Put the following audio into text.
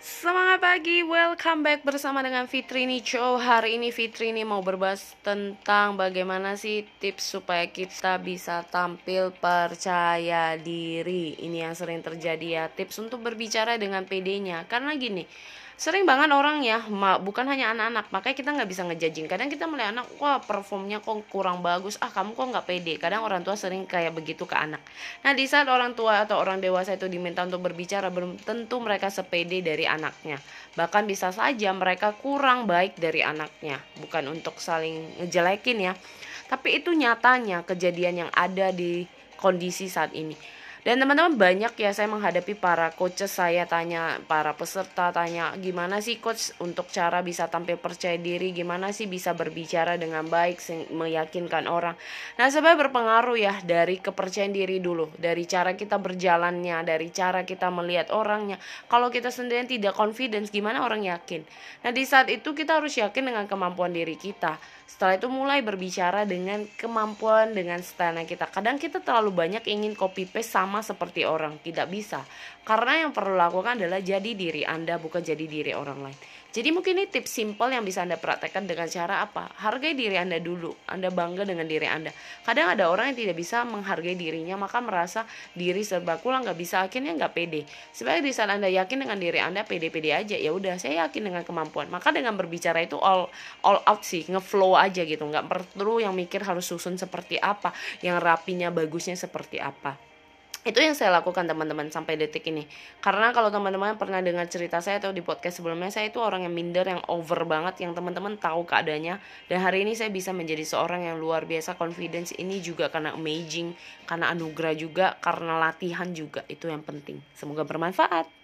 Semangat pagi, welcome back bersama dengan Fitrini Show Hari ini Fitrini mau berbahas tentang bagaimana sih tips supaya kita bisa tampil percaya diri. Ini yang sering terjadi ya, tips untuk berbicara dengan PD-nya Karena gini, sering banget orang ya bukan hanya anak-anak makanya kita nggak bisa ngejajing kadang kita melihat anak wah performnya kok kurang bagus. Ah kamu kok nggak pede. Kadang orang tua sering kayak begitu ke anak. Nah di saat orang tua atau orang dewasa itu diminta untuk berbicara belum tentu mereka sepede dari anaknya. Bahkan bisa saja mereka kurang baik dari anaknya. Bukan untuk saling ngejelekin ya. Tapi itu nyatanya kejadian yang ada di kondisi saat ini dan teman-teman banyak ya saya menghadapi para coaches saya tanya para peserta tanya gimana sih coach untuk cara bisa tampil percaya diri, gimana sih bisa berbicara dengan baik meyakinkan orang. Nah, sebenarnya berpengaruh ya dari kepercayaan diri dulu, dari cara kita berjalannya, dari cara kita melihat orangnya. Kalau kita sendirian tidak confidence, gimana orang yakin? Nah, di saat itu kita harus yakin dengan kemampuan diri kita. Setelah itu mulai berbicara dengan kemampuan dengan style kita. Kadang kita terlalu banyak ingin copy paste sama sama seperti orang, tidak bisa. Karena yang perlu lakukan adalah jadi diri Anda, bukan jadi diri orang lain. Jadi mungkin ini tips simple yang bisa Anda praktekkan dengan cara apa? Hargai diri Anda dulu. Anda bangga dengan diri Anda. Kadang ada orang yang tidak bisa menghargai dirinya, maka merasa diri serba kurang, nggak bisa, akhirnya nggak pede. Sebagai di saat Anda yakin dengan diri Anda, pede-pede aja. Ya udah, saya yakin dengan kemampuan. Maka dengan berbicara itu all all out sih, ngeflow aja gitu. Nggak perlu yang mikir harus susun seperti apa, yang rapinya bagusnya seperti apa itu yang saya lakukan teman-teman sampai detik ini. Karena kalau teman-teman pernah dengar cerita saya atau di podcast sebelumnya saya itu orang yang minder yang over banget yang teman-teman tahu keadaannya. Dan hari ini saya bisa menjadi seorang yang luar biasa confidence. Ini juga karena amazing karena anugerah juga karena latihan juga. Itu yang penting. Semoga bermanfaat